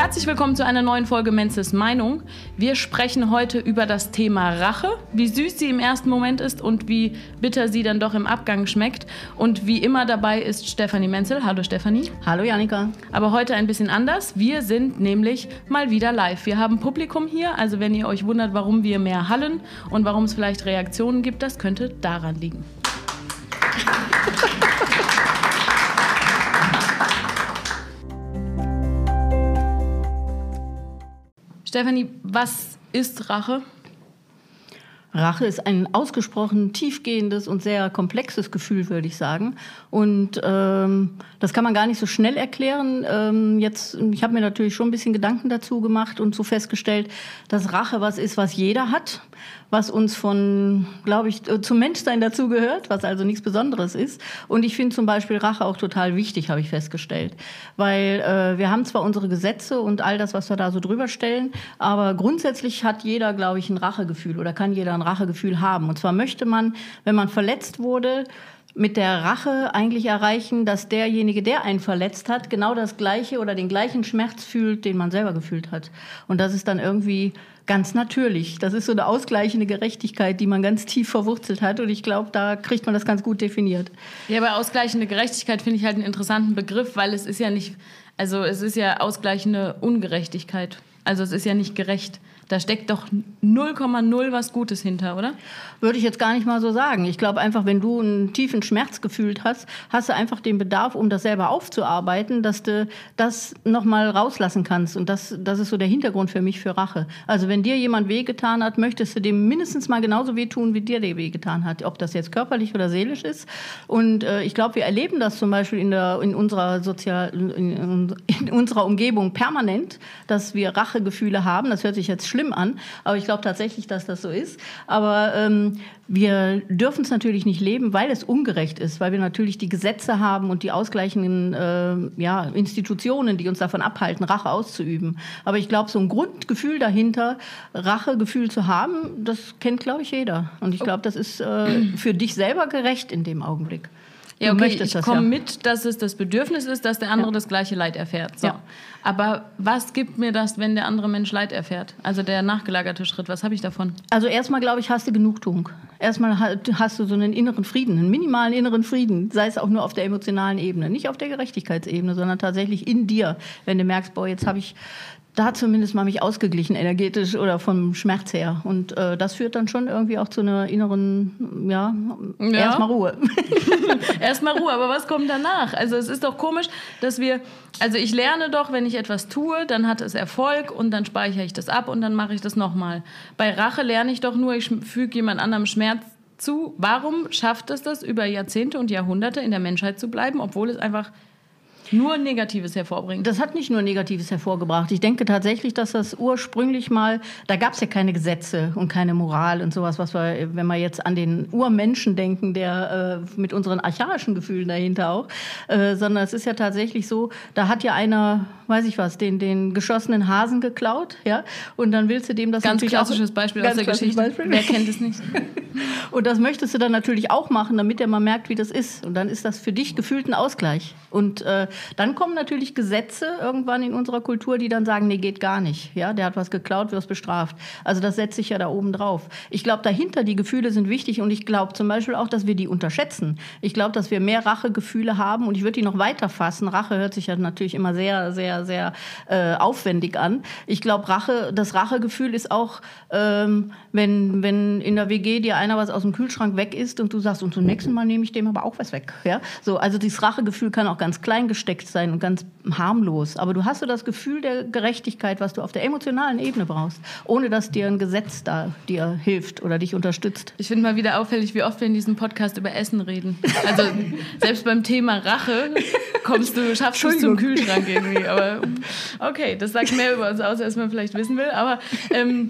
Herzlich willkommen zu einer neuen Folge Menzes Meinung. Wir sprechen heute über das Thema Rache, wie süß sie im ersten Moment ist und wie bitter sie dann doch im Abgang schmeckt. Und wie immer dabei ist Stefanie Menzel. Hallo Stefanie. Hallo Janika. Aber heute ein bisschen anders. Wir sind nämlich mal wieder live. Wir haben Publikum hier, also wenn ihr euch wundert, warum wir mehr hallen und warum es vielleicht Reaktionen gibt, das könnte daran liegen. Stefanie, was ist Rache? Rache ist ein ausgesprochen tiefgehendes und sehr komplexes Gefühl, würde ich sagen. Und ähm, das kann man gar nicht so schnell erklären. Ähm, jetzt, ich habe mir natürlich schon ein bisschen Gedanken dazu gemacht und so festgestellt, dass Rache was ist, was jeder hat, was uns von, glaube ich, äh, zum Menschsein dazugehört, was also nichts Besonderes ist. Und ich finde zum Beispiel Rache auch total wichtig, habe ich festgestellt, weil äh, wir haben zwar unsere Gesetze und all das, was wir da so drüber stellen, aber grundsätzlich hat jeder, glaube ich, ein Rachegefühl oder kann jeder ein Rachegefühl haben. Und zwar möchte man, wenn man verletzt wurde, mit der Rache eigentlich erreichen, dass derjenige, der einen verletzt hat, genau das gleiche oder den gleichen Schmerz fühlt, den man selber gefühlt hat. Und das ist dann irgendwie ganz natürlich. Das ist so eine ausgleichende Gerechtigkeit, die man ganz tief verwurzelt hat. Und ich glaube, da kriegt man das ganz gut definiert. Ja, aber ausgleichende Gerechtigkeit finde ich halt einen interessanten Begriff, weil es ist ja nicht, also es ist ja ausgleichende Ungerechtigkeit. Also es ist ja nicht gerecht. Da steckt doch 0,0 was Gutes hinter, oder? Würde ich jetzt gar nicht mal so sagen. Ich glaube einfach, wenn du einen tiefen Schmerz gefühlt hast, hast du einfach den Bedarf, um das selber aufzuarbeiten, dass du das nochmal rauslassen kannst. Und das, das ist so der Hintergrund für mich für Rache. Also wenn dir jemand wehgetan hat, möchtest du dem mindestens mal genauso wehtun, wie dir der wehgetan hat. Ob das jetzt körperlich oder seelisch ist. Und äh, ich glaube, wir erleben das zum Beispiel in, der, in, unserer Sozial, in, in unserer Umgebung permanent, dass wir Rachegefühle haben. Das hört sich jetzt schlimm schlimm an, aber ich glaube tatsächlich, dass das so ist. Aber ähm, wir dürfen es natürlich nicht leben, weil es ungerecht ist, weil wir natürlich die Gesetze haben und die ausgleichenden äh, ja, Institutionen, die uns davon abhalten, Rache auszuüben. Aber ich glaube, so ein Grundgefühl dahinter, Rachegefühl zu haben, das kennt, glaube ich, jeder. Und ich glaube, das ist äh, für dich selber gerecht in dem Augenblick. Ja, okay, ich komme ja. mit, dass es das Bedürfnis ist, dass der andere ja. das gleiche Leid erfährt. So. Ja. Aber was gibt mir das, wenn der andere Mensch Leid erfährt? Also der nachgelagerte Schritt, was habe ich davon? Also erstmal, glaube ich, hast du Genugtuung. Erstmal hast du so einen inneren Frieden, einen minimalen inneren Frieden, sei es auch nur auf der emotionalen Ebene, nicht auf der Gerechtigkeitsebene, sondern tatsächlich in dir, wenn du merkst, boah, jetzt habe ich da zumindest mal mich ausgeglichen, energetisch oder vom Schmerz her. Und äh, das führt dann schon irgendwie auch zu einer inneren, ja, ja. erstmal Ruhe. erstmal Ruhe, aber was kommt danach? Also es ist doch komisch, dass wir, also ich lerne doch, wenn ich etwas tue, dann hat es Erfolg und dann speichere ich das ab und dann mache ich das nochmal. Bei Rache lerne ich doch nur, ich füge jemand anderem Schmerz zu. Warum schafft es das, über Jahrzehnte und Jahrhunderte in der Menschheit zu bleiben, obwohl es einfach nur Negatives hervorbringt. Das hat nicht nur Negatives hervorgebracht. Ich denke tatsächlich, dass das ursprünglich mal, da gab es ja keine Gesetze und keine Moral und sowas, was wir, wenn wir jetzt an den Urmenschen denken, der äh, mit unseren archaischen Gefühlen dahinter auch, äh, sondern es ist ja tatsächlich so, da hat ja einer, weiß ich was, den, den geschossenen Hasen geklaut, ja, und dann willst du dem das ganz klassisches auch, Beispiel ganz aus der Geschichte. Beispiel. Wer kennt es nicht? und das möchtest du dann natürlich auch machen, damit er mal merkt, wie das ist. Und dann ist das für dich gefühlt ein Ausgleich. Und äh, dann kommen natürlich Gesetze irgendwann in unserer Kultur, die dann sagen, nee, geht gar nicht. Ja, der hat was geklaut, wirst bestraft. Also das setze ich ja da oben drauf. Ich glaube, dahinter die Gefühle sind wichtig und ich glaube zum Beispiel auch, dass wir die unterschätzen. Ich glaube, dass wir mehr Rachegefühle haben und ich würde die noch weiter fassen. Rache hört sich ja natürlich immer sehr, sehr, sehr äh, aufwendig an. Ich glaube, Rache, das Rachegefühl ist auch, ähm, wenn, wenn in der WG dir einer was aus dem Kühlschrank weg ist und du sagst, und zum nächsten Mal nehme ich dem aber auch was weg. Ja? So, also dieses Rachegefühl kann auch ganz klein gesteckt sein und ganz harmlos. Aber du hast so das Gefühl der Gerechtigkeit, was du auf der emotionalen Ebene brauchst, ohne dass dir ein Gesetz da dir hilft oder dich unterstützt. Ich finde mal wieder auffällig, wie oft wir in diesem Podcast über Essen reden. Also selbst beim Thema Rache kommst du, schaffst du es zum Kühlschrank irgendwie. Aber okay, das sagt mehr über uns aus, als man vielleicht wissen will. Aber ähm,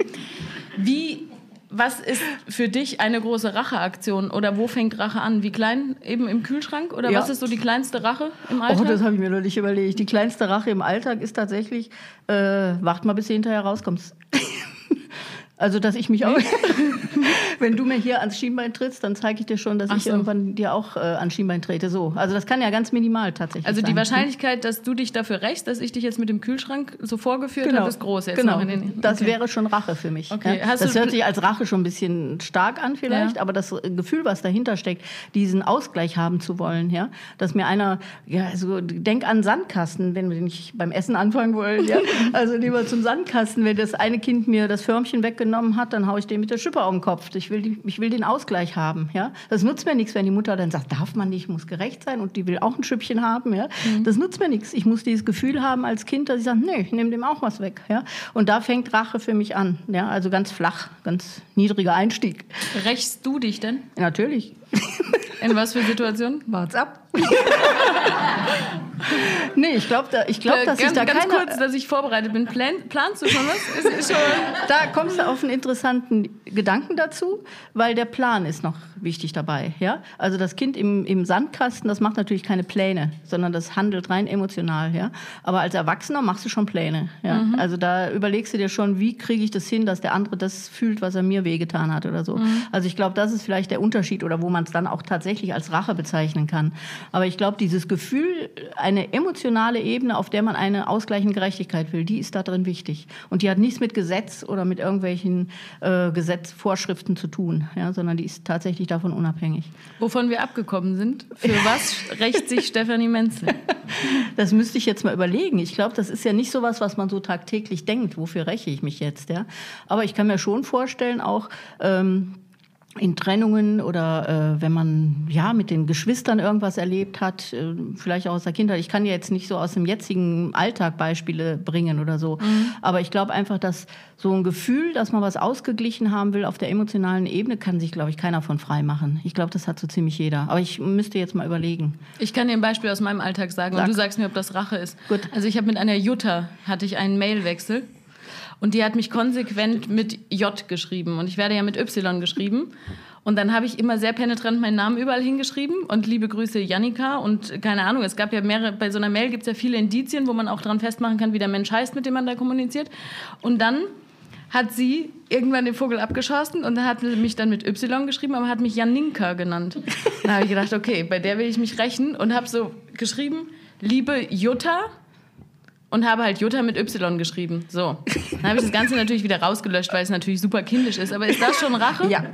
wie was ist für dich eine große Racheaktion oder wo fängt Rache an? Wie klein? Eben im Kühlschrank? Oder ja. was ist so die kleinste Rache im Alltag? Oh, das habe ich mir noch nicht überlegt. Die kleinste Rache im Alltag ist tatsächlich, äh, wart mal, bis du hinterher rauskommst. Also, dass ich mich auch, wenn du mir hier ans Schienbein trittst, dann zeige ich dir schon, dass Ach ich so. irgendwann dir auch äh, ans Schienbein trete. So. Also, das kann ja ganz minimal tatsächlich Also die sein. Wahrscheinlichkeit, dass du dich dafür rächst, dass ich dich jetzt mit dem Kühlschrank so vorgeführt Genau. habe, ist groß jetzt genau. den. Das Okay. wäre schon Rache für mich. Okay. Ja? Das hört sich als Rache schon ein bisschen stark an vielleicht, Ja. aber das Gefühl, was dahinter steckt, diesen Ausgleich haben zu wollen, ja, dass mir einer, ja, so denk an Sandkasten, wenn wir nicht beim Essen anfangen wollen, ja, also lieber zum Sandkasten, wenn das eine Kind mir das Förmchen weggenommen hat, dann haue ich dem mit der Schippe auf den Kopf. Ich will, die, ich will den Ausgleich haben, ja. Das nutzt mir nichts, wenn die Mutter dann sagt, darf man nicht, muss gerecht sein und die will auch ein Schüppchen haben, ja. Mhm. Das nutzt mir nichts. Ich muss dieses Gefühl haben als Kind, dass ich sage, nee, ich nehme dem auch was weg, ja. Und da fängt Rache für mich an, ja. Also ganz flach, ganz niedriger Einstieg. Rächst du dich denn? Natürlich. In was für Situationen? Wart's ab. nee, ich glaube, da, ich glaub, Äh, dass ganz, ich da ganz keine... kurz, dass ich vorbereitet bin. Plan, planst du schon was? Ist, schon, Da kommst du auf einen interessanten Gedanken dazu, weil der Plan ist noch wichtig dabei. Ja? Also das Kind im, im Sandkasten, das macht natürlich keine Pläne, sondern das handelt rein emotional. Ja? Aber als Erwachsener machst du schon Pläne. Ja? Also da überlegst du dir schon, wie kriege ich das hin, dass der andere das fühlt, was er mir wehgetan hat oder so. Also ich glaube, das ist vielleicht der Unterschied oder wo man es dann auch tatsächlich als Rache bezeichnen kann. Aber ich glaube, dieses Gefühl, eine emotionale Ebene, auf der man eine ausgleichende Gerechtigkeit will, die ist da drin wichtig. Und die hat nichts mit Gesetz oder mit irgendwelchen äh, Gesetzvorschriften zu tun, ja, sondern die ist tatsächlich davon unabhängig. wovon wir abgekommen sind. Für was rächt sich Stefanie Menzel? Das müsste ich jetzt mal überlegen. Ich glaube, das ist ja nicht so was, was man so tagtäglich denkt. Wofür räche ich mich jetzt? Ja? Aber ich kann mir schon vorstellen, auch ähm, in Trennungen oder äh, wenn man ja mit den Geschwistern irgendwas erlebt hat, äh, vielleicht auch aus der Kindheit. Ich kann ja jetzt nicht so aus dem jetzigen Alltag Beispiele bringen oder so. Aber ich glaube einfach, dass so ein Gefühl, dass man was ausgeglichen haben will auf der emotionalen Ebene, kann sich, glaube ich, keiner von frei machen. Ich glaube, das hat so ziemlich jeder. Aber ich müsste jetzt mal überlegen. Ich kann dir ein Beispiel aus meinem Alltag sagen Sag. und du sagst mir, ob das Rache ist. Gut. Also ich habe mit einer Jutta hatte ich einen Mailwechsel und die hat mich konsequent mit J geschrieben und ich werde ja mit Y geschrieben. Und dann habe ich immer sehr penetrant meinen Namen überall hingeschrieben und liebe Grüße Janika und keine Ahnung, es gab ja mehrere, bei so einer Mail gibt es ja viele Indizien, wo man auch dran festmachen kann, wie der Mensch heißt, mit dem man da kommuniziert. Und dann hat sie irgendwann den Vogel abgeschossen und hat mich dann mit Y geschrieben, aber hat mich Janinka genannt. Dann habe ich gedacht, okay, bei der will ich mich rächen und habe so geschrieben, liebe Jutta und habe halt Jutta mit Y geschrieben. So. Dann habe ich das Ganze natürlich wieder rausgelöscht, weil es natürlich super kindisch ist. Aber ist das schon Rache? Ja.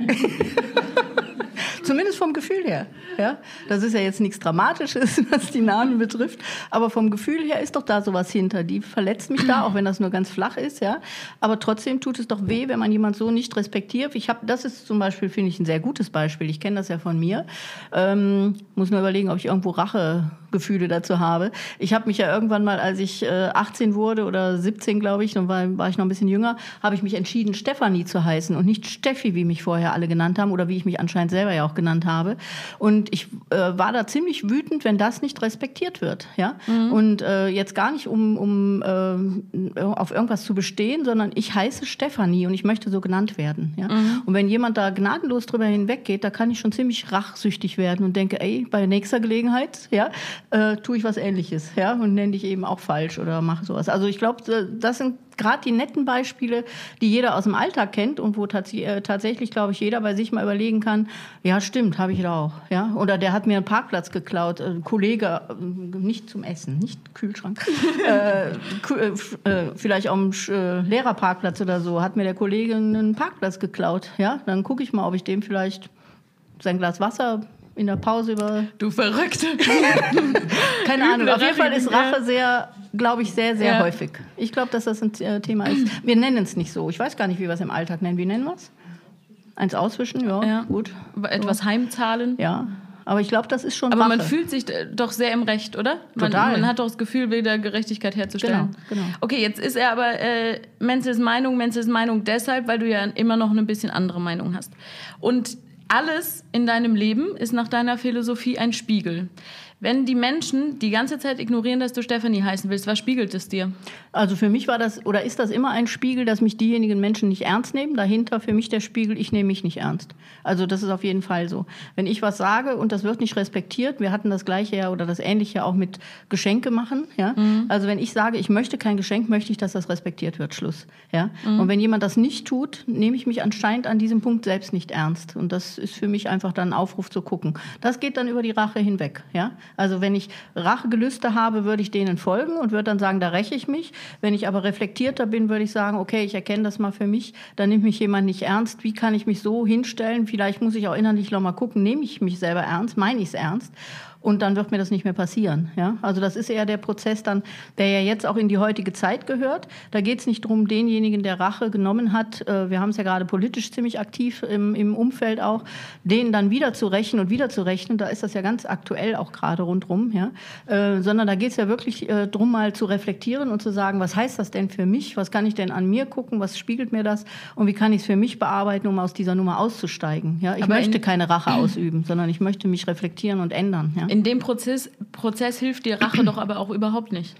Zumindest vom Gefühl her. Ja? Das ist ja jetzt nichts Dramatisches, was die Namen betrifft. Aber vom Gefühl her ist doch da sowas hinter. Die verletzt mich da, auch wenn das nur ganz flach ist. Ja? Aber trotzdem tut es doch weh, wenn man jemand so nicht respektiert. Ich hab, das ist zum Beispiel, finde ich, ein sehr gutes Beispiel. Ich kenne das ja von mir. Ähm, muss nur überlegen, ob ich irgendwo Rachegefühle dazu habe. Ich habe mich ja irgendwann mal, als ich äh, 18 wurde oder 17, glaube ich, dann war, war ich noch ein bisschen jünger, habe ich mich entschieden, Stefanie zu heißen und nicht Steffi, wie mich vorher alle genannt haben oder wie ich mich anscheinend selber ja auch genannt habe. Und ich äh, war da ziemlich wütend, wenn das nicht respektiert wird. Ja? Und äh, jetzt gar nicht, um, um äh, auf irgendwas zu bestehen, sondern ich heiße Stefanie und ich möchte so genannt werden. Ja? Und wenn jemand da gnadenlos drüber hinweggeht, da kann ich schon ziemlich rachsüchtig werden und denke, ey, bei nächster Gelegenheit ja, äh, tue ich was Ähnliches ja? und nenne dich eben auch falsch oder mache sowas. Also ich glaube, das sind gerade die netten Beispiele, die jeder aus dem Alltag kennt und wo tats äh, tatsächlich, glaube ich, jeder bei sich mal überlegen kann, ja, stimmt, habe ich da auch. Ja? Oder der hat mir einen Parkplatz geklaut, ein Kollege, äh, nicht zum Essen, nicht Kühlschrank, äh, äh, vielleicht am Lehrerparkplatz oder so, hat mir der Kollege einen Parkplatz geklaut. Ja? Dann gucke ich mal, ob ich dem vielleicht sein Glas Wasser in der Pause über Du Verrückte. keine Üble Ahnung. Auf jeden Fall ist. Rache sehr, glaube ich, sehr, sehr Ja. häufig. Ich glaube, dass das ein äh, Thema ist. Wir nennen es nicht so. Ich weiß gar nicht, wie wir es im Alltag nennen. Wie nennen wir es? Eins auswischen, ja, Ja. gut. Etwas heimzahlen. Ja, aber ich glaube, das ist schon Aber Rache. man fühlt sich äh, doch sehr im Recht, oder? Man, Total. man hat doch das Gefühl, wieder Gerechtigkeit herzustellen. Genau, genau. Okay, jetzt ist er aber äh, Menzels Meinung, Menzels Meinung deshalb, weil du ja immer noch eine bisschen andere Meinung hast. Und alles in deinem Leben ist nach deiner Philosophie ein Spiegel. Wenn die Menschen die ganze Zeit ignorieren, dass du Stefanie heißen willst, was spiegelt es dir? Also für mich war das oder ist das immer ein Spiegel, dass mich diejenigen Menschen nicht ernst nehmen. Dahinter für mich der Spiegel, ich nehme mich nicht ernst. Also das ist auf jeden Fall so. Wenn ich was sage und das wird nicht respektiert, wir hatten das gleiche ja oder das ähnliche auch mit Geschenke machen. Ja? Mhm. Also wenn ich sage, ich möchte kein Geschenk, möchte ich, dass das respektiert wird. Schluss. Ja? Mhm. Und wenn jemand das nicht tut, nehme ich mich anscheinend an diesem Punkt selbst nicht ernst. Und das ist für mich einfach dann ein Aufruf zu gucken. Das geht dann über die Rache hinweg. Ja? Also wenn ich Rachegelüste habe, würde ich denen folgen und würde dann sagen, da räche ich mich. Wenn ich aber reflektierter bin, würde ich sagen, okay, ich erkenne das mal für mich, dann nimmt mich jemand nicht ernst. Wie kann ich mich so hinstellen? Vielleicht muss ich auch innerlich noch mal gucken, nehme ich mich selber ernst, meine ich es ernst? Und dann wird mir das nicht mehr passieren. Ja? Also das ist eher der Prozess dann, der ja jetzt auch in die heutige Zeit gehört. Da geht es nicht darum, denjenigen, der Rache genommen hat, äh, wir haben es ja gerade politisch ziemlich aktiv im, im Umfeld auch, den dann wieder zu rächen und wieder zu rechnen. Da ist das ja ganz aktuell auch gerade rundrum. Ja? Äh, sondern da geht es ja wirklich äh, darum, mal zu reflektieren und zu sagen, was heißt das denn für mich? Was kann ich denn an mir gucken? Was spiegelt mir das? Und wie kann ich es für mich bearbeiten, um aus dieser Nummer auszusteigen? Ja? Ich Aber möchte keine Rache ausüben, sondern ich möchte mich reflektieren und ändern. Ja? In dem Prozess, Prozess hilft dir Rache doch aber auch überhaupt nicht.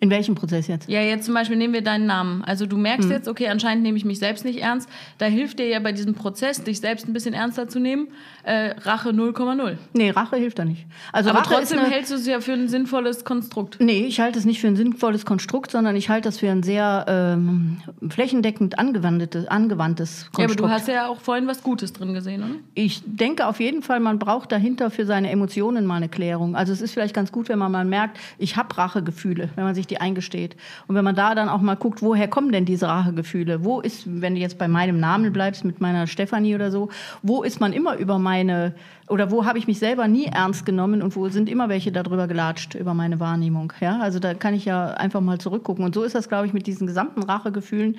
In welchem Prozess jetzt? Ja, jetzt zum Beispiel nehmen wir deinen Namen. Also du merkst hm. jetzt, okay, anscheinend nehme ich mich selbst nicht ernst. Da hilft dir ja bei diesem Prozess, dich selbst ein bisschen ernster zu nehmen, äh, Rache 0,0. Nee, Rache hilft da nicht. Also Aber Rache trotzdem eine... hältst du es ja für ein sinnvolles Konstrukt. Nee, ich halte es nicht für ein sinnvolles Konstrukt, sondern ich halte das für ein sehr ähm, flächendeckend angewandtes, angewandtes Konstrukt. Ja, aber du hast ja auch vorhin was Gutes drin gesehen, oder? Ich denke auf jeden Fall, man braucht dahinter für seine Emotionen mal eine Klärung. Also es ist vielleicht ganz gut, wenn man mal merkt, ich habe Rachegefühle, wenn man sich die eingesteht. Und wenn man da dann auch mal guckt, woher kommen denn diese Rachegefühle? Wo ist, wenn du jetzt bei meinem Namen bleibst, mit meiner Stefanie oder so, wo ist man immer über meine oder wo habe ich mich selber nie ernst genommen und wo sind immer welche darüber gelatscht über meine Wahrnehmung. Ja, also da kann ich ja einfach mal zurückgucken. Und so ist das, glaube ich, mit diesen gesamten Rachegefühlen.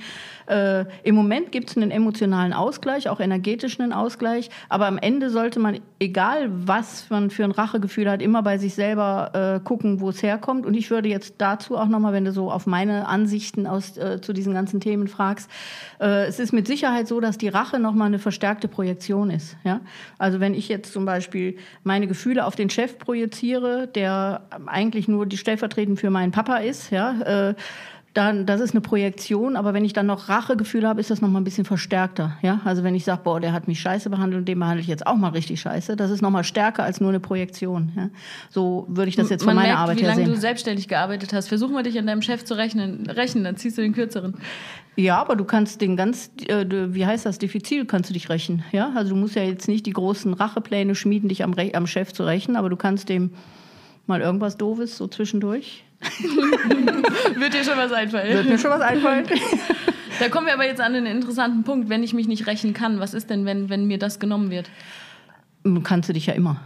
Äh, Im Moment gibt es einen emotionalen Ausgleich, auch energetischen Ausgleich. Aber am Ende sollte man, egal was man für ein Rachegefühl hat, immer bei sich selber äh, gucken, wo es herkommt. Und ich würde jetzt dazu auch nochmal, wenn du so auf meine Ansichten aus, äh, zu diesen ganzen Themen fragst, äh, es ist mit Sicherheit so, dass die Rache nochmal eine verstärkte Projektion ist. Ja? Also wenn ich jetzt zum Beispiel meine Gefühle auf den Chef projiziere, der eigentlich nur die stellvertretend für meinen Papa ist, ja, äh, dann, das ist eine Projektion, aber wenn ich dann noch Rachegefühle habe, ist das noch mal ein bisschen verstärkter. Ja? Also wenn ich sage, boah, der hat mich scheiße behandelt und den behandle ich jetzt auch mal richtig scheiße, das ist noch mal stärker als nur eine Projektion. Ja? So würde ich das jetzt von meiner merkt, Arbeit her sehen. Wie lange du selbstständig gearbeitet hast. Versuch mal dich an deinem Chef zu rechnen, rechnen dann ziehst du den kürzeren. Ja, aber du kannst den ganz, äh, wie heißt das, diffizil kannst du dich rächen. Ja? Also du musst ja jetzt nicht die großen Rachepläne schmieden, dich am, am Chef zu rächen, aber du kannst dem mal irgendwas Doofes so zwischendurch Wird dir schon was einfallen? Wird mir schon was einfallen. da kommen wir aber jetzt an den interessanten Punkt. Wenn ich mich nicht rächen kann, was ist denn, wenn, wenn mir das genommen wird? Kannst du dich ja immer.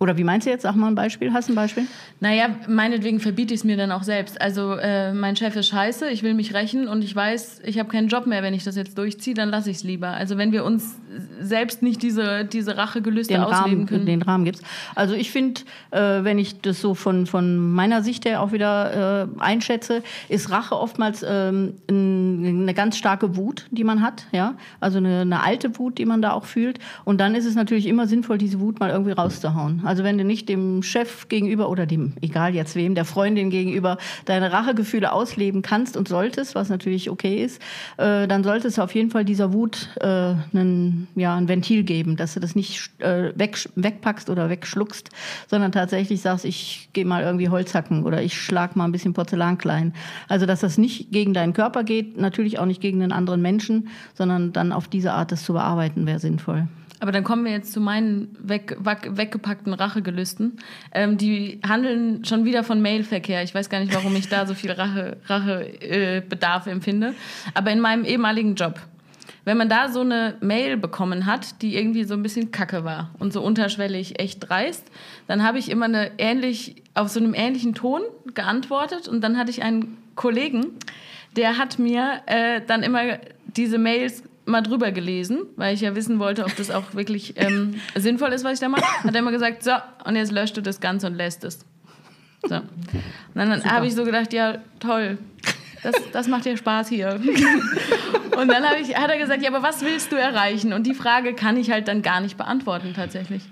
Oder wie meinst du jetzt? Sag mal ein Beispiel. Hast du ein Beispiel? Naja, meinetwegen verbiete ich es mir dann auch selbst. Also äh, mein Chef ist scheiße, ich will mich rächen und ich weiß, ich habe keinen Job mehr, wenn ich das jetzt durchziehe, dann lasse ich es lieber. Also wenn wir uns selbst nicht diese, diese Rachegelüste den ausleben Rahmen, können. Den Rahmen gibt's. Also ich finde, äh, wenn ich das so von, von meiner Sicht her auch wieder äh, einschätze, ist Rache oftmals ähm, eine ganz starke Wut, die man hat. Ja? Also eine, eine alte Wut, die man da auch fühlt. Und dann ist es natürlich immer sinnvoll, diese Wut mal irgendwie rauszuhauen. Also wenn du nicht dem Chef gegenüber oder dem, egal jetzt wem, der Freundin gegenüber deine Rachegefühle ausleben kannst und solltest, was natürlich okay ist, äh, dann solltest du auf jeden Fall dieser Wut äh, einen, ja, ein Ventil geben, dass du das nicht äh, weg, wegpackst oder wegschluckst, sondern tatsächlich sagst, ich gehe mal irgendwie Holz hacken oder ich schlag mal ein bisschen Porzellan klein. Also dass das nicht gegen deinen Körper geht, natürlich auch nicht gegen einen anderen Menschen, sondern dann auf diese Art das zu bearbeiten wäre sinnvoll. Aber dann kommen wir jetzt zu meinen weg, weggepackten Rachegelüsten. Ähm, die handeln schon wieder von Mailverkehr. Ich weiß gar nicht, warum ich da so viel Rachebedarf Rache, äh, empfinde. Aber in meinem ehemaligen Job, wenn man da so eine Mail bekommen hat, die irgendwie so ein bisschen kacke war und so unterschwellig echt dreist, dann habe ich immer eine ähnlich, auf so einem ähnlichen Ton geantwortet. Und dann hatte ich einen Kollegen, der hat mir äh, dann immer diese Mails mal drüber gelesen, weil ich ja wissen wollte, ob das auch wirklich ähm, sinnvoll ist, was ich da mache. Hat er immer gesagt, so, und jetzt löscht du das Ganze und lässt es. So. Und dann habe ich so gedacht, ja, toll, das, das macht dir Spaß hier. Und dann ich, hat er gesagt, ja, aber was willst du erreichen? Und die Frage kann ich halt dann gar nicht beantworten tatsächlich.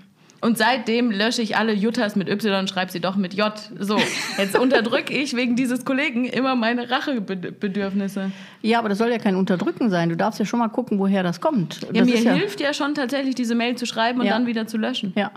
Und seitdem lösche ich alle Juttas mit Y und schreibe sie doch mit J. So, jetzt unterdrücke ich wegen dieses Kollegen immer meine Rachebedürfnisse. Ja, aber das soll ja kein Unterdrücken sein. Du darfst ja schon mal gucken, woher das kommt. Ja, das mir ja hilft ja schon tatsächlich, diese Mail zu schreiben und Ja. dann wieder zu löschen. Ja,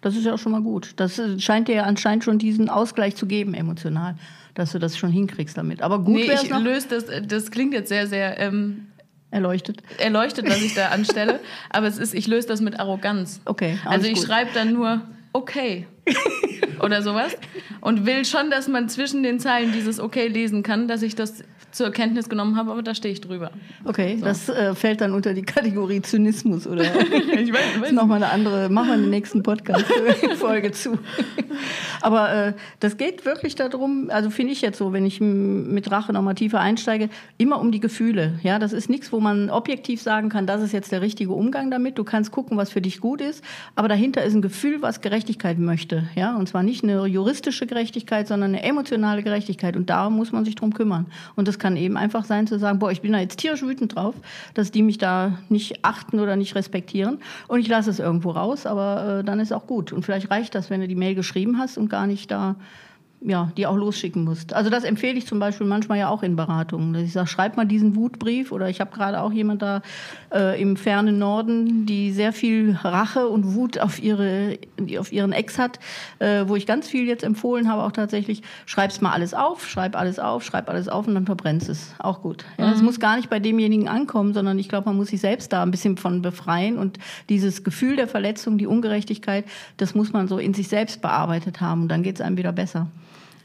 das ist ja auch schon mal gut. Das äh, scheint dir ja anscheinend schon diesen Ausgleich zu geben, emotional, dass du das schon hinkriegst damit. Aber gut Nee, ich noch löse das, das klingt jetzt sehr, sehr ähm, erleuchtet. erleuchtet, was ich da anstelle, aber es ist, ich löse das mit Arroganz. Okay, Also ich schreibe dann nur okay oder sowas und will schon, dass man zwischen den Zeilen dieses okay lesen kann, dass ich das zur Kenntnis genommen habe, aber da stehe ich drüber. Okay, das äh, fällt dann unter die Kategorie Zynismus oder Ich weiß, Das ist nochmal eine andere, machen wir in der nächsten Podcast-Folge zu. Aber äh, das geht wirklich darum, also finde ich jetzt so, wenn ich mit Rache nochmal tiefer einsteige, immer um die Gefühle. Ja, das ist nichts, wo man objektiv sagen kann, das ist jetzt der richtige Umgang damit. Du kannst gucken, was für dich gut ist, aber dahinter ist ein Gefühl, was Gerechtigkeit möchte. Ja, und zwar nicht eine juristische Gerechtigkeit, sondern eine emotionale Gerechtigkeit. Und da muss man sich drum kümmern. Und das kann eben einfach sein zu sagen, boah, ich bin da jetzt tierisch wütend drauf, dass die mich da nicht achten oder nicht respektieren. Und ich lasse es irgendwo raus, aber äh, dann ist auch gut. Und vielleicht reicht das, wenn du die Mail geschrieben hast und gar nicht da ja, die auch losschicken musst. Also das empfehle ich zum Beispiel manchmal ja auch in Beratungen. Dass ich sage, schreib mal diesen Wutbrief oder ich habe gerade auch jemand da äh, im fernen Norden, die sehr viel Rache und Wut auf, ihre, auf ihren Ex hat, äh, wo ich ganz viel jetzt empfohlen habe, auch tatsächlich, schreib's mal alles auf, schreib alles auf, schreib alles auf und dann verbrennst es. Auch gut. Ja, Es muss gar nicht bei demjenigen ankommen, sondern ich glaube, man muss sich selbst da ein bisschen von befreien und dieses Gefühl der Verletzung, die Ungerechtigkeit, das muss man so in sich selbst bearbeitet haben und dann geht es einem wieder besser.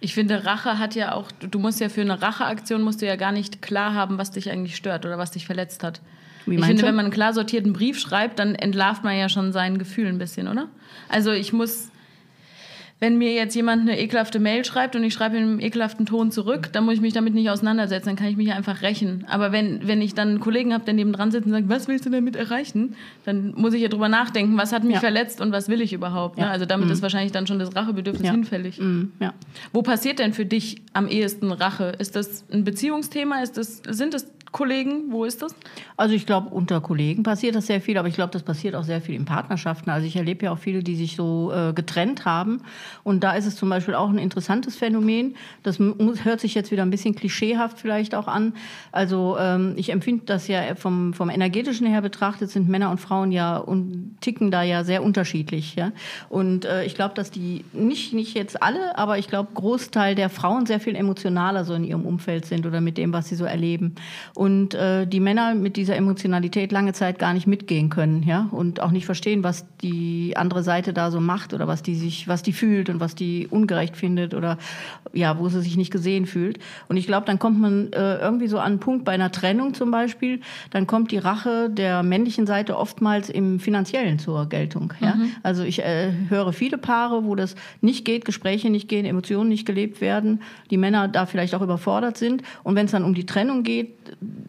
Ich finde, Rache hat ja auch, du musst ja für eine Racheaktion musst du ja gar nicht klar haben, was dich eigentlich stört oder was dich verletzt hat. Wie ich finde, du? wenn man einen klar sortierten Brief schreibt, dann entlarvt man ja schon sein Gefühl ein bisschen, oder? Also ich muss, wenn mir jetzt jemand eine ekelhafte Mail schreibt und ich schreibe in einem ekelhaften Ton zurück, dann muss ich mich damit nicht auseinandersetzen, dann kann ich mich ja einfach rächen. Aber wenn, wenn ich dann einen Kollegen habe, der neben dran sitzt und sagt, was willst du damit erreichen, dann muss ich ja drüber nachdenken, was hat mich Ja. verletzt und was will ich überhaupt. Ne? Also damit ist wahrscheinlich dann schon das Rachebedürfnis Ja. hinfällig. Mm, ja. Wo passiert denn für dich am ehesten Rache? Ist das ein Beziehungsthema? Ist das, sind das Kollegen? Wo ist das? Also ich glaube, unter Kollegen passiert das sehr viel, aber ich glaube, das passiert auch sehr viel in Partnerschaften. Also ich erlebe ja auch viele, die sich so äh, getrennt haben. Und da ist es zum Beispiel auch ein interessantes Phänomen. Das hört sich jetzt wieder ein bisschen klischeehaft vielleicht auch an. Also ähm, ich empfinde das ja vom, vom energetischen her betrachtet, sind Männer und Frauen ja und ticken da ja sehr unterschiedlich. Ja? Und äh, ich glaube, dass die, nicht, nicht jetzt alle, aber ich glaube, Großteil der Frauen sehr viel emotionaler so in ihrem Umfeld sind oder mit dem, was sie so erleben. Und äh, die Männer mit dieser Emotionalität lange Zeit gar nicht mitgehen können, ja, und auch nicht verstehen, was die andere Seite da so macht oder was die sich, was die fühlt und was die ungerecht findet oder ja, wo sie sich nicht gesehen fühlt. Und ich glaube, dann kommt man äh, irgendwie so an einen Punkt bei einer Trennung zum Beispiel, dann kommt die Rache der männlichen Seite oftmals im Finanziellen zur Geltung. Ja? Also ich äh, höre viele Paare, wo das nicht geht, Gespräche nicht gehen, Emotionen nicht gelebt werden, die Männer da vielleicht auch überfordert sind. Und wenn es dann um die Trennung geht,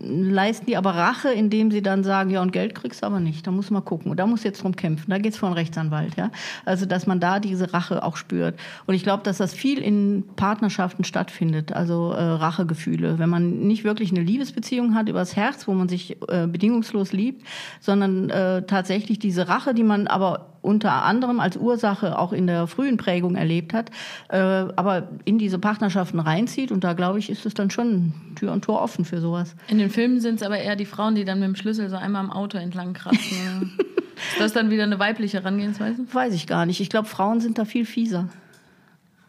leisten die aber Rache, indem sie dann sagen, ja, und Geld kriegst du aber nicht. Da muss man gucken. Und da muss jetzt drum kämpfen. Da geht's vor einen Rechtsanwalt. Ja? Also, dass man da diese Rache auch spürt. Und ich glaube, dass das viel in Partnerschaften stattfindet. Also äh, Rachegefühle. Wenn man nicht wirklich eine Liebesbeziehung hat übers Herz, wo man sich äh, bedingungslos liebt, sondern äh, tatsächlich diese Rache, die man aber unter anderem als Ursache auch in der frühen Prägung erlebt hat, äh, aber in diese Partnerschaften reinzieht. Und da, glaube ich, ist es dann schon Tür und Tor offen für sowas. In den Filmen sind es aber eher die Frauen, die dann mit dem Schlüssel so einmal am Auto entlang kratzen. ist das dann wieder eine weibliche Herangehensweise? Weiß ich gar nicht. Ich glaube, Frauen sind da viel fieser.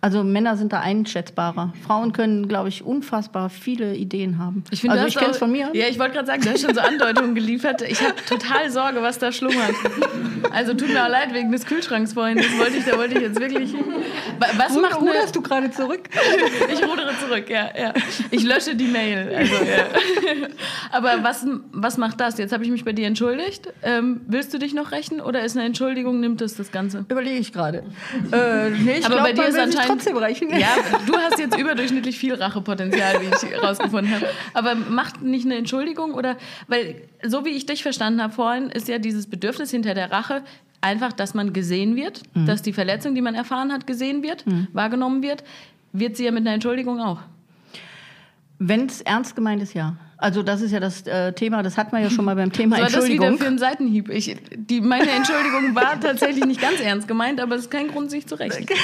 Also Männer sind da einschätzbarer. Frauen können, glaube ich, unfassbar viele Ideen haben. Ich finde, also du ich kenne es von mir. Ja, ich wollte gerade sagen, du hast schon so Andeutungen geliefert. Ich habe total Sorge, was da schlummert. Also tut mir auch leid wegen des Kühlschranks vorhin. Das wollte ich, da wollte ich jetzt wirklich. Wa- Was macht eine, Ruderst du gerade zurück? Ich rudere zurück, ja, ja. Ich lösche die Mail. Also, ja. Aber was, was macht das? Jetzt habe ich mich bei dir entschuldigt. Ähm, willst du dich noch rächen oder ist eine Entschuldigung, nimmt es das Ganze? Überlege ich gerade. Äh, nee, ich Aber glaub, bei dir ist anscheinend. Trotzdem rächen. Ja, du hast jetzt überdurchschnittlich viel Rachepotenzial, wie ich herausgefunden habe. Aber macht nicht eine Entschuldigung oder. Weil, so wie ich dich verstanden habe vorhin, ist ja dieses Bedürfnis hinter der Rache einfach, dass man gesehen wird, dass die Verletzung, die man erfahren hat, gesehen wird, wahrgenommen wird. Wird sie ja mit einer Entschuldigung auch. Wenn es ernst gemeint ist, ja. Also das ist ja das äh, Thema, das hatten wir ja schon mal beim Thema Was war das Entschuldigung. wieder für ein Seitenhieb? Ich, die, meine Entschuldigung war tatsächlich nicht ganz ernst gemeint, aber es ist kein Grund, sich zu rächen.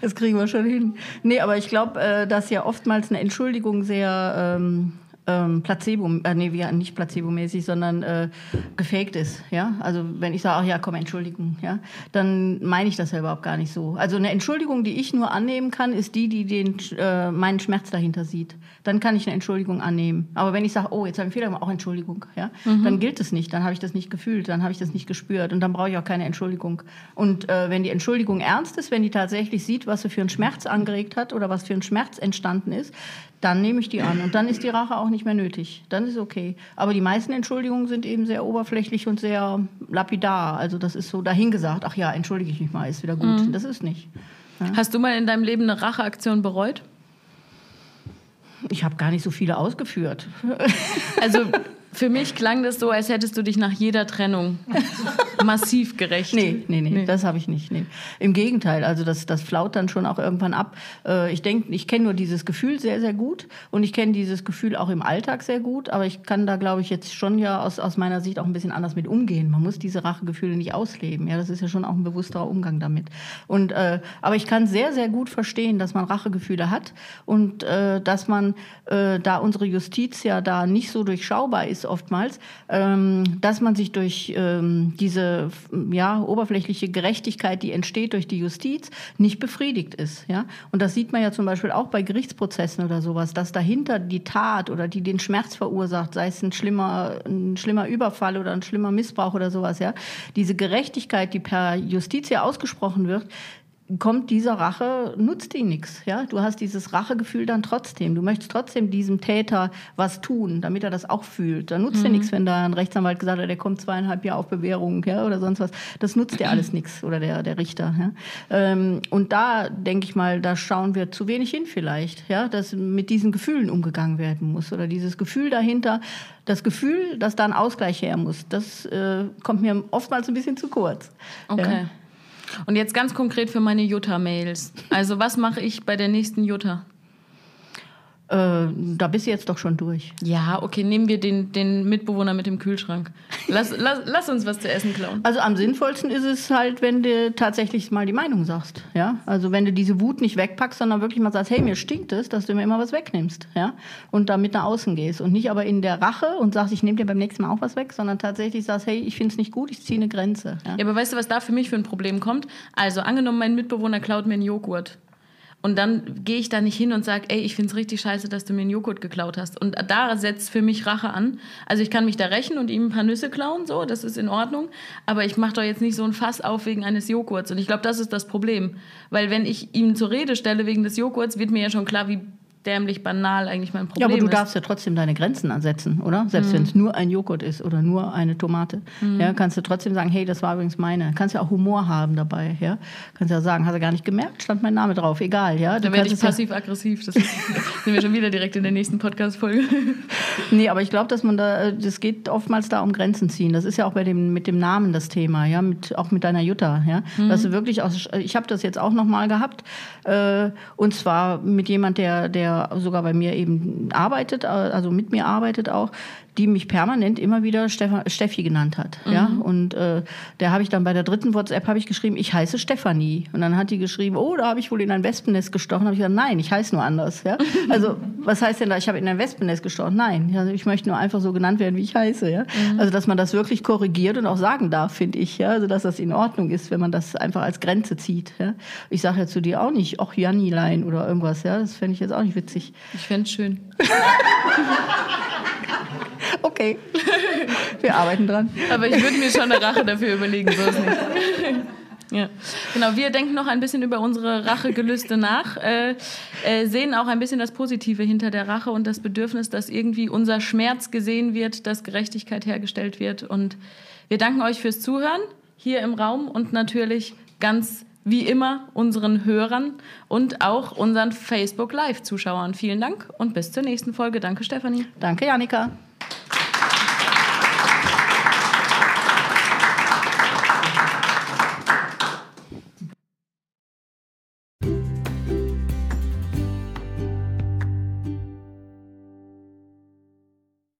Das kriegen wir schon hin. Nee, aber ich glaube, äh, dass ja oftmals eine Entschuldigung sehr ähm, ähm, Placebo, äh, nee, wie, nicht placebomäßig, sondern äh, gefaked ist. Ja? Also wenn ich sage, ach ja, komm, Entschuldigung, ja, dann meine ich das ja überhaupt gar nicht so. Also eine Entschuldigung, die ich nur annehmen kann, ist die, die den, äh, meinen Schmerz dahinter sieht. Dann kann ich eine Entschuldigung annehmen. Aber wenn ich sage, oh, jetzt habe ich einen Fehler gemacht, auch Entschuldigung, ja, mhm. dann gilt es nicht. Dann habe ich das nicht gefühlt, dann habe ich das nicht gespürt und dann brauche ich auch keine Entschuldigung. Und äh, wenn die Entschuldigung ernst ist, wenn die tatsächlich sieht, was sie für einen Schmerz angeregt hat oder was für ein Schmerz entstanden ist, dann nehme ich die an und dann ist die Rache auch nicht mehr nötig. Dann ist okay. Aber die meisten Entschuldigungen sind eben sehr oberflächlich und sehr lapidar. Also das ist so dahingesagt, ach ja, entschuldige ich mich mal, ist wieder gut. Mhm. Das ist nicht. Ja. Hast du mal in deinem Leben eine Racheaktion bereut? Ich habe gar nicht so viele ausgeführt. Also für mich klang das so, als hättest du dich nach jeder Trennung massiv gerecht. Nee, nee, nee, nee. das habe ich nicht. Nee. Im Gegenteil, also das, das flaut dann schon auch irgendwann ab. Äh, ich denke, ich kenne nur dieses Gefühl sehr, sehr gut und ich kenne dieses Gefühl auch im Alltag sehr gut, aber ich kann da, glaube ich, jetzt schon ja aus, aus meiner Sicht auch ein bisschen anders mit umgehen. Man muss diese Rachegefühle nicht ausleben. Ja, das ist ja schon auch ein bewussterer Umgang damit. Und, äh, aber ich kann sehr, sehr gut verstehen, dass man Rachegefühle hat und äh, dass man, äh, da unsere Justiz ja da nicht so durchschaubar ist, oftmals, ähm, dass man sich durch ähm, diese ja, oberflächliche Gerechtigkeit, die entsteht durch die Justiz, nicht befriedigt ist. Ja? Und das sieht man ja zum Beispiel auch bei Gerichtsprozessen oder sowas, dass dahinter die Tat oder die den Schmerz verursacht, sei es ein schlimmer, ein schlimmer Überfall oder ein schlimmer Missbrauch oder sowas, ja, diese Gerechtigkeit, die per Justiz ja ausgesprochen wird, kommt dieser Rache, nutzt ihn nichts. Ja? Du hast dieses Rachegefühl dann trotzdem. Du möchtest trotzdem diesem Täter was tun, damit er das auch fühlt. Da nutzt mhm. dir nichts, wenn da ein Rechtsanwalt gesagt hat, der kommt zweieinhalb Jahre auf Bewährung ja, oder sonst was. Das nutzt dir alles nichts oder der, der Richter. Ja? Ähm, und da denke ich mal, da schauen wir zu wenig hin vielleicht, ja? dass mit diesen Gefühlen umgegangen werden muss oder dieses Gefühl dahinter, das Gefühl, dass da ein Ausgleich her muss, das äh, kommt mir oftmals ein bisschen zu kurz. Okay. Ja? Und jetzt ganz konkret für meine Jutta-Mails. Also was mache ich bei der nächsten Jutta? Äh, da bist du jetzt doch schon durch. Ja, okay, nehmen wir den, den Mitbewohner mit dem Kühlschrank. Lass, lass, lass uns was zu essen klauen. Also am sinnvollsten ist es halt, wenn du tatsächlich mal die Meinung sagst. Ja? Also wenn du diese Wut nicht wegpackst, sondern wirklich mal sagst, hey, mir stinkt es, dass du mir immer was wegnimmst. Ja? Und damit nach außen gehst. Und nicht aber in der Rache und sagst, ich nehme dir beim nächsten Mal auch was weg, sondern tatsächlich sagst, hey, ich finde es nicht gut, ich ziehe eine Grenze. Ja? ja, aber weißt du, was da für mich für ein Problem kommt? Also angenommen, mein Mitbewohner klaut mir einen Joghurt. Und dann gehe ich da nicht hin und sage, ey, ich finde es richtig scheiße, dass du mir einen Joghurt geklaut hast. Und da setzt für mich Rache an. Also ich kann mich da rächen und ihm ein paar Nüsse klauen, so, das ist in Ordnung. Aber ich mache doch jetzt nicht so ein Fass auf wegen eines Joghurts. Und ich glaube, das ist das Problem. Weil wenn ich ihm zur Rede stelle wegen des Joghurts, wird mir ja schon klar, wie dämlich banal eigentlich mein Problem ist. Ja, aber du ist. darfst ja trotzdem deine Grenzen ansetzen, oder? Selbst mhm. wenn es nur ein Joghurt ist oder nur eine Tomate. Mhm. Ja, kannst du trotzdem sagen, hey, das war übrigens meine. Kannst ja auch Humor haben dabei, ja? Kannst ja sagen, hast du gar nicht gemerkt, stand mein Name drauf, egal, ja? Dann werde ich passiv-aggressiv. Das sind wir schon wieder direkt in der nächsten Podcast-Folge. nee, aber ich glaube, dass man da, das geht oftmals da um Grenzen ziehen. Das ist ja auch bei dem, mit dem Namen das Thema, ja? Mit, auch mit deiner Jutta, ja? Mhm. Dass du wirklich auch, ich habe das jetzt auch nochmal gehabt, äh, und zwar mit jemand, der, der sogar bei mir eben arbeitet, also mit mir arbeitet auch, die mich permanent immer wieder Steffi genannt hat. Mhm. Ja? Und äh, der habe ich dann bei der dritten WhatsApp habe ich geschrieben, ich heiße Stefanie. Und dann hat die geschrieben, oh, da habe ich wohl in ein Wespennest gestochen. habe ich gesagt, nein, ich heiße nur anders. Ja? Also was heißt denn da, ich habe in ein Wespennest gestochen? Nein, also, ich möchte nur einfach so genannt werden, wie ich heiße. Ja? Mhm. Also dass man das wirklich korrigiert und auch sagen darf, finde ich. Ja? Also dass das in Ordnung ist, wenn man das einfach als Grenze zieht. Ja? Ich sage ja zu dir auch nicht, ach Jannilein oder irgendwas. Ja? Das fände ich jetzt auch nicht witzig. Ich fände es schön. Okay, wir arbeiten dran. Aber ich würde mir schon eine Rache dafür überlegen, so ist nicht. Ja. Genau, wir denken noch ein bisschen über unsere Rachegelüste nach, äh, äh, sehen auch ein bisschen das Positive hinter der Rache und das Bedürfnis, dass irgendwie unser Schmerz gesehen wird, dass Gerechtigkeit hergestellt wird. Und wir danken euch fürs Zuhören hier im Raum und natürlich ganz wie immer unseren Hörern und auch unseren Facebook Live-Zuschauern. Vielen Dank und bis zur nächsten Folge. Danke, Stefanie. Danke, Janika.